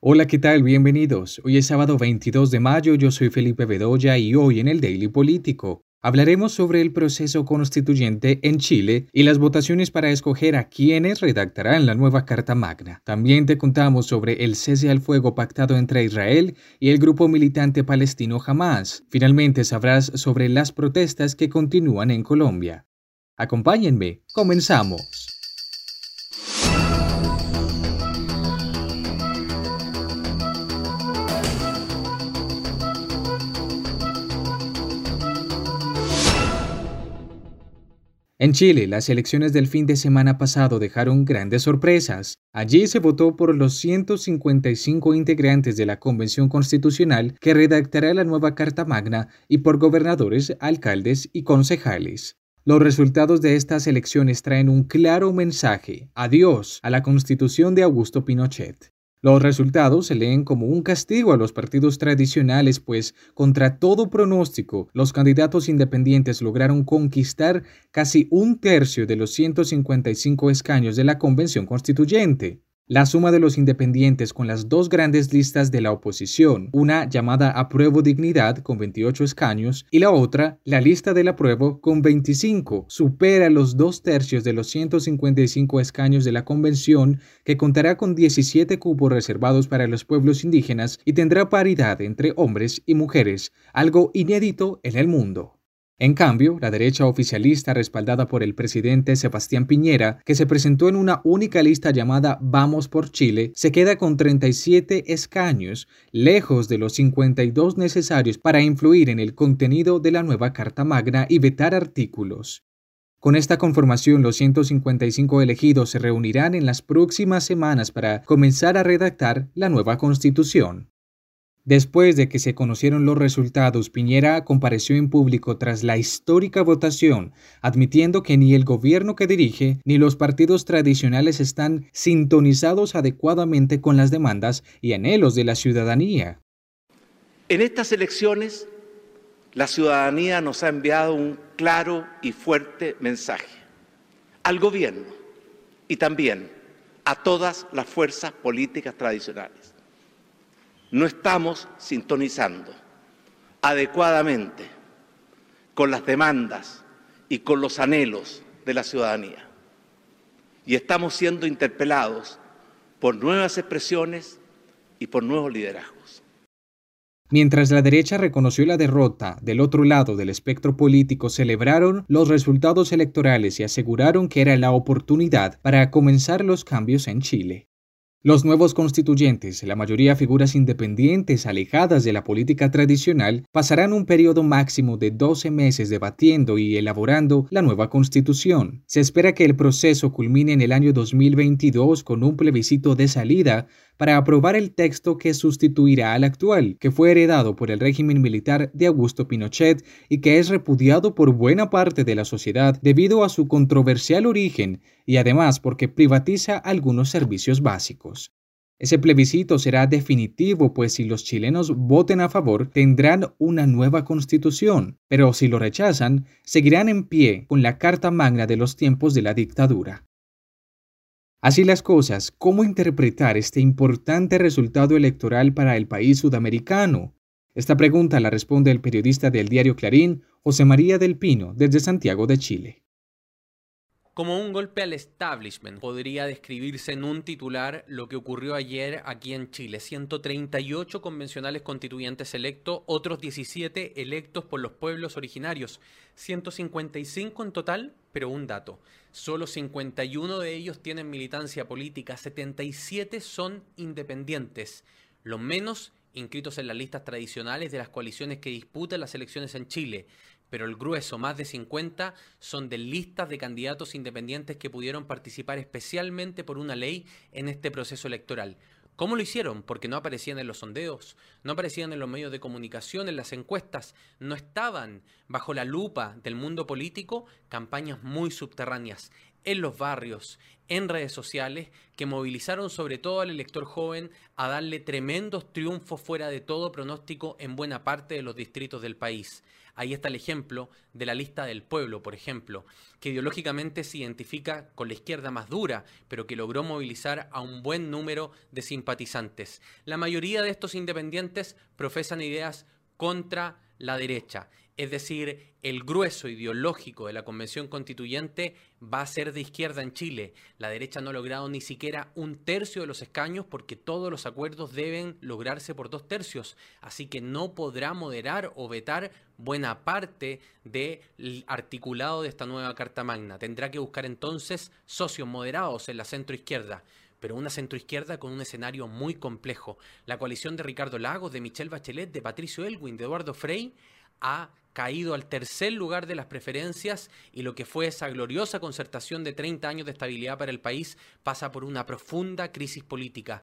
Hola, ¿qué tal? Bienvenidos. Hoy es sábado 22 de mayo, yo soy Felipe Bedoya y hoy en el Daily Político hablaremos sobre el proceso constituyente en Chile y las votaciones para escoger a quienes redactarán la nueva Carta Magna. También te contamos sobre el cese al fuego pactado entre Israel y el grupo militante palestino Hamas. Finalmente sabrás sobre las protestas que continúan en Colombia. Acompáñenme, comenzamos. En Chile, las elecciones del fin de semana pasado dejaron grandes sorpresas. Allí se votó por los 155 integrantes de la Convención Constitucional que redactará la nueva Carta Magna y por gobernadores, alcaldes y concejales. Los resultados de estas elecciones traen un claro mensaje, adiós a la Constitución de Augusto Pinochet. Los resultados se leen como un castigo a los partidos tradicionales, pues contra todo pronóstico, los candidatos independientes lograron conquistar casi un tercio de los 155 escaños de la Convención Constituyente. La suma de los independientes con las dos grandes listas de la oposición, una llamada Apruebo Dignidad con 28 escaños y la otra, la lista del apruebo con 25, supera los dos tercios de los 155 escaños de la convención que contará con 17 cupos reservados para los pueblos indígenas y tendrá paridad entre hombres y mujeres, algo inédito en el mundo. En cambio, la derecha oficialista respaldada por el presidente Sebastián Piñera, que se presentó en una única lista llamada Vamos por Chile, se queda con 37 escaños, lejos de los 52 necesarios para influir en el contenido de la nueva Carta Magna y vetar artículos. Con esta conformación, los 155 elegidos se reunirán en las próximas semanas para comenzar a redactar la nueva constitución. Después de que se conocieron los resultados, Piñera compareció en público tras la histórica votación, admitiendo que ni el gobierno que dirige ni los partidos tradicionales están sintonizados adecuadamente con las demandas y anhelos de la ciudadanía. En estas elecciones, la ciudadanía nos ha enviado un claro y fuerte mensaje al gobierno y también a todas las fuerzas políticas tradicionales no estamos sintonizando adecuadamente con las demandas y con los anhelos de la ciudadanía. Y estamos siendo interpelados por nuevas expresiones y por nuevos liderazgos. Mientras la derecha reconoció la derrota, del otro lado del espectro político celebraron los resultados electorales y aseguraron que era la oportunidad para comenzar los cambios en Chile. Los nuevos constituyentes, la mayoría figuras independientes alejadas de la política tradicional, pasarán un periodo máximo de 12 meses debatiendo y elaborando la nueva constitución. Se espera que el proceso culmine en el año 2022 con un plebiscito de salida para aprobar el texto que sustituirá al actual, que fue heredado por el régimen militar de Augusto Pinochet y que es repudiado por buena parte de la sociedad debido a su controversial origen y además porque privatiza algunos servicios básicos. Ese plebiscito será definitivo, pues si los chilenos voten a favor, tendrán una nueva constitución, pero si lo rechazan, seguirán en pie con la Carta Magna de los tiempos de la dictadura. Así las cosas, ¿cómo interpretar este importante resultado electoral para el país sudamericano? Esta pregunta la responde el periodista del diario Clarín, José María del Pino, desde Santiago de Chile. Como un golpe al establishment, podría describirse en un titular lo que ocurrió ayer aquí en Chile. 138 convencionales constituyentes electos, otros 17 electos por los pueblos originarios. 155 en total, pero un dato. Solo 51 de ellos tienen militancia política, 77 son independientes. Los menos inscritos en las listas tradicionales de las coaliciones que disputan las elecciones en Chile pero el grueso, más de 50, son de listas de candidatos independientes que pudieron participar especialmente por una ley en este proceso electoral. ¿Cómo lo hicieron? Porque no aparecían en los sondeos, no aparecían en los medios de comunicación, en las encuestas, no estaban bajo la lupa del mundo político campañas muy subterráneas. En los barrios, en redes sociales, que movilizaron sobre todo al elector joven a darle tremendos triunfos fuera de todo pronóstico en buena parte de los distritos del país. Ahí está el ejemplo de la lista del pueblo, por ejemplo, que ideológicamente se identifica con la izquierda más dura, pero que logró movilizar a un buen número de simpatizantes. La mayoría de estos independientes profesan ideas contra la derecha. Es decir, el grueso ideológico de la Convención Constituyente va a ser de izquierda en Chile. La derecha no ha logrado ni siquiera un tercio de los escaños porque todos los acuerdos deben lograrse por dos tercios. Así que no podrá moderar o vetar buena parte del articulado de esta nueva Carta Magna. Tendrá que buscar entonces socios moderados en la centroizquierda pero una centroizquierda con un escenario muy complejo. La coalición de Ricardo Lagos, de Michelle Bachelet, de Patricio Elwin, de Eduardo Frey, ha caído al tercer lugar de las preferencias y lo que fue esa gloriosa concertación de 30 años de estabilidad para el país pasa por una profunda crisis política.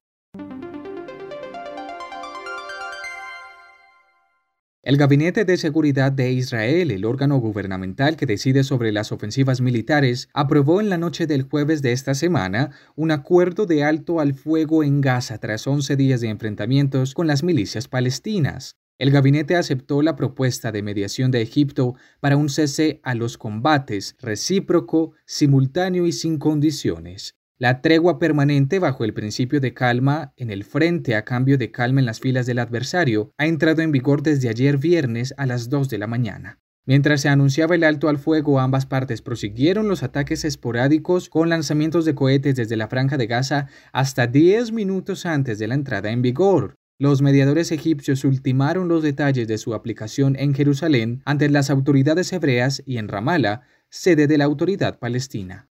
El Gabinete de Seguridad de Israel, el órgano gubernamental que decide sobre las ofensivas militares, aprobó en la noche del jueves de esta semana un acuerdo de alto al fuego en Gaza tras 11 días de enfrentamientos con las milicias palestinas. El gabinete aceptó la propuesta de mediación de Egipto para un cese a los combates recíproco, simultáneo y sin condiciones. La tregua permanente bajo el principio de calma en el frente a cambio de calma en las filas del adversario ha entrado en vigor desde ayer viernes a las 2 de la mañana. Mientras se anunciaba el alto al fuego, ambas partes prosiguieron los ataques esporádicos con lanzamientos de cohetes desde la franja de Gaza hasta 10 minutos antes de la entrada en vigor. Los mediadores egipcios ultimaron los detalles de su aplicación en Jerusalén ante las autoridades hebreas y en Ramallah, sede de la autoridad palestina.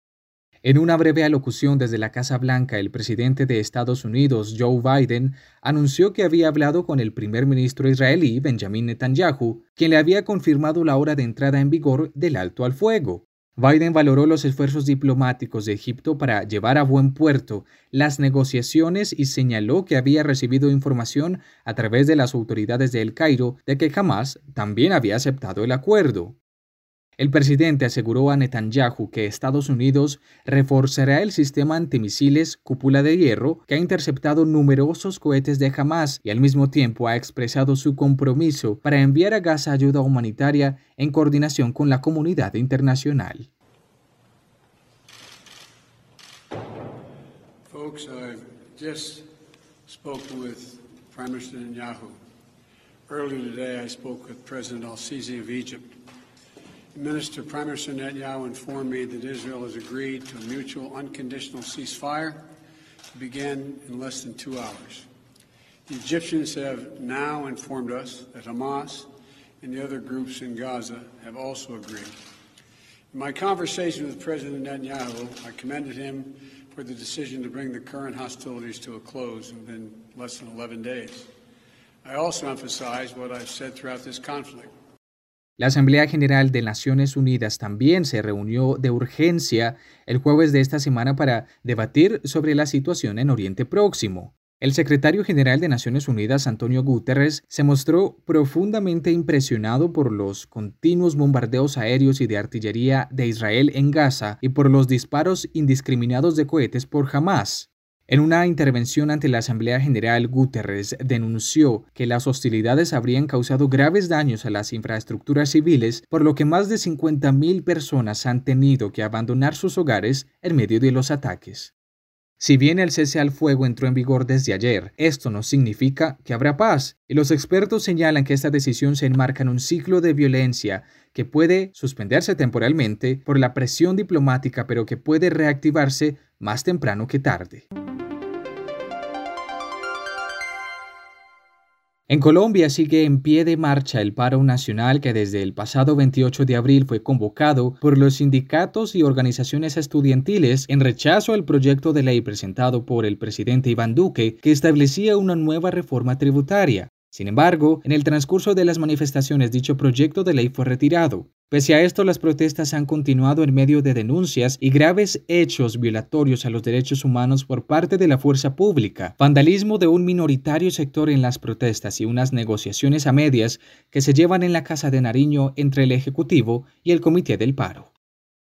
En una breve alocución desde la Casa Blanca, el presidente de Estados Unidos, Joe Biden, anunció que había hablado con el primer ministro israelí, Benjamin Netanyahu, quien le había confirmado la hora de entrada en vigor del alto al fuego. Biden valoró los esfuerzos diplomáticos de Egipto para llevar a buen puerto las negociaciones y señaló que había recibido información a través de las autoridades de El Cairo de que Hamas también había aceptado el acuerdo. El presidente aseguró a Netanyahu que Estados Unidos reforzará el sistema antimisiles Cúpula de Hierro que ha interceptado numerosos cohetes de Hamas y al mismo tiempo ha expresado su compromiso para enviar a Gaza ayuda humanitaria en coordinación con la comunidad internacional. Netanyahu. Al-Sisi. Minister Prime Minister Netanyahu informed me that Israel has agreed to a mutual unconditional ceasefire to begin in less than two hours. The Egyptians have now informed us that Hamas and the other groups in Gaza have also agreed. In my conversation with President Netanyahu, I commended him for the decision to bring the current hostilities to a close within less than 11 days. I also emphasized what I've said throughout this conflict La Asamblea General de Naciones Unidas también se reunió de urgencia el jueves de esta semana para debatir sobre la situación en Oriente Próximo. El secretario general de Naciones Unidas, Antonio Guterres, se mostró profundamente impresionado por los continuos bombardeos aéreos y de artillería de Israel en Gaza y por los disparos indiscriminados de cohetes por Hamas. En una intervención ante la Asamblea General, Guterres denunció que las hostilidades habrían causado graves daños a las infraestructuras civiles, por lo que más de 50.000 personas han tenido que abandonar sus hogares en medio de los ataques. Si bien el cese al fuego entró en vigor desde ayer, esto no significa que habrá paz, y los expertos señalan que esta decisión se enmarca en un ciclo de violencia que puede suspenderse temporalmente por la presión diplomática, pero que puede reactivarse más temprano que tarde. En Colombia sigue en pie de marcha el paro nacional que desde el pasado 28 de abril fue convocado por los sindicatos y organizaciones estudiantiles en rechazo al proyecto de ley presentado por el presidente Iván Duque que establecía una nueva reforma tributaria. Sin embargo, en el transcurso de las manifestaciones dicho proyecto de ley fue retirado. Pese a esto, las protestas han continuado en medio de denuncias y graves hechos violatorios a los derechos humanos por parte de la fuerza pública, vandalismo de un minoritario sector en las protestas y unas negociaciones a medias que se llevan en la Casa de Nariño entre el Ejecutivo y el Comité del Paro.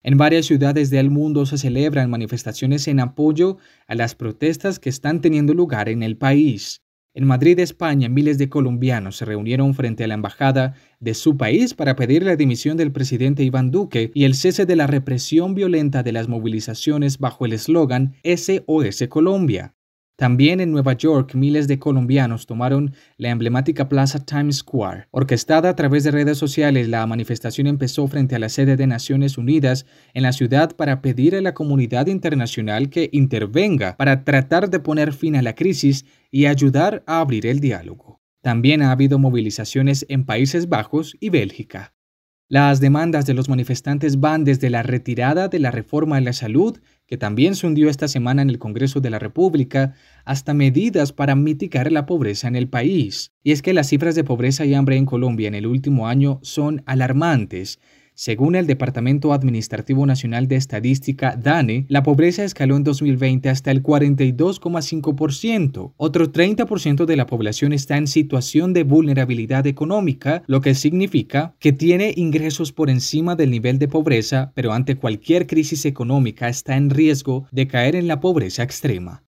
En varias ciudades del mundo se celebran manifestaciones en apoyo a las protestas que están teniendo lugar en el país. En Madrid, España, miles de colombianos se reunieron frente a la embajada de su país para pedir la dimisión del presidente Iván Duque y el cese de la represión violenta de las movilizaciones bajo el eslogan SOS Colombia. También en Nueva York, miles de colombianos tomaron la emblemática plaza Times Square. Orquestada a través de redes sociales, la manifestación empezó frente a la sede de Naciones Unidas en la ciudad para pedir a la comunidad internacional que intervenga para tratar de poner fin a la crisis y ayudar a abrir el diálogo. También ha habido movilizaciones en Países Bajos y Bélgica. Las demandas de los manifestantes van desde la retirada de la reforma a la salud, que también se hundió esta semana en el Congreso de la República, hasta medidas para mitigar la pobreza en el país. Y es que las cifras de pobreza y hambre en Colombia en el último año son alarmantes según el Departamento Administrativo Nacional de Estadística, DANE, la pobreza escaló en 2020 hasta el 42,5%. Otro 30% de la población está en situación de vulnerabilidad económica, lo que significa que tiene ingresos por encima del nivel de pobreza, pero ante cualquier crisis económica está en riesgo de caer en la pobreza extrema.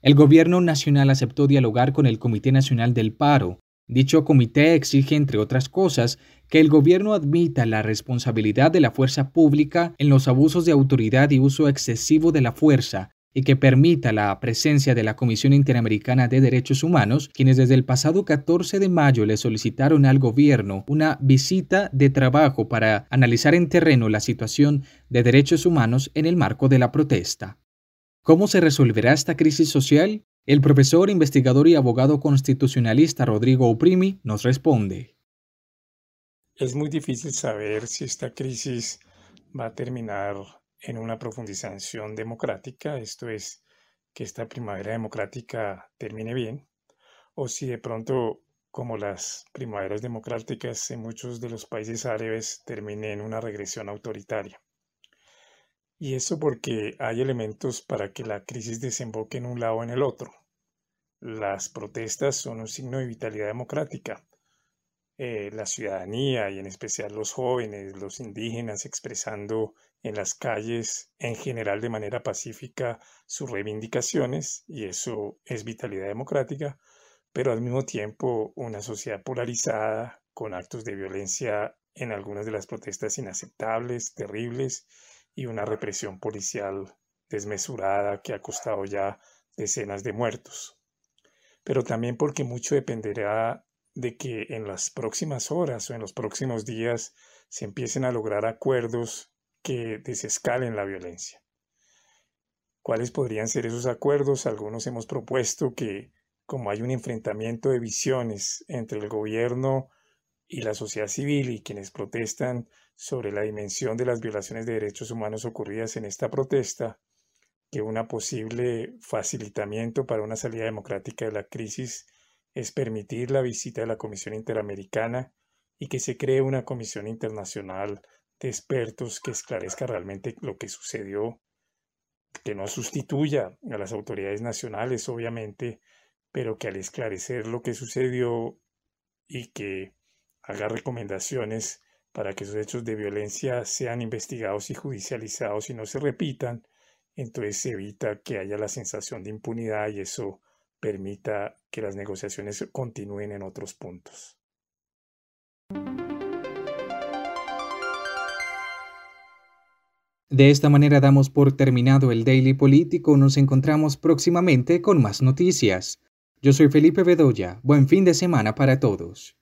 El gobierno nacional aceptó dialogar con el Comité Nacional del Paro, Dicho comité exige, entre otras cosas, que el gobierno admita la responsabilidad de la fuerza pública en los abusos de autoridad y uso excesivo de la fuerza y que permita la presencia de la Comisión Interamericana de Derechos Humanos, quienes desde el pasado 14 de mayo le solicitaron al gobierno una visita de trabajo para analizar en terreno la situación de derechos humanos en el marco de la protesta. ¿Cómo se resolverá esta crisis social? El profesor, investigador y abogado constitucionalista Rodrigo Oprimi nos responde. Es muy difícil saber si esta crisis va a terminar en una profundización democrática, esto es, que esta primavera democrática termine bien, o si de pronto, como las primaveras democráticas en muchos de los países árabes, termine en una regresión autoritaria. Y eso porque hay elementos para que la crisis desemboque en un lado o en el otro. Las protestas son un signo de vitalidad democrática. Eh, la ciudadanía y en especial los jóvenes, los indígenas, expresando en las calles en general de manera pacífica sus reivindicaciones, y eso es vitalidad democrática, pero al mismo tiempo una sociedad polarizada con actos de violencia en algunas de las protestas inaceptables, terribles, y una represión policial desmesurada que ha costado ya decenas de muertos. Pero también porque mucho dependerá de que en las próximas horas o en los próximos días se empiecen a lograr acuerdos que desescalen la violencia. ¿Cuáles podrían ser esos acuerdos? Algunos hemos propuesto que, como hay un enfrentamiento de visiones entre el gobierno y la sociedad civil y quienes protestan sobre la dimensión de las violaciones de derechos humanos ocurridas en esta protesta, que una posible facilitamiento para una salida democrática de la crisis es permitir la visita de la Comisión Interamericana y que se cree una comisión internacional de expertos que esclarezca realmente lo que sucedió, que no sustituya a las autoridades nacionales, obviamente, pero que al esclarecer lo que sucedió y que haga recomendaciones para que esos hechos de violencia sean investigados y judicializados y no se repitan, entonces evita que haya la sensación de impunidad y eso permita que las negociaciones continúen en otros puntos. De esta manera damos por terminado el Daily Político. Nos encontramos próximamente con más noticias. Yo soy Felipe Bedoya. Buen fin de semana para todos.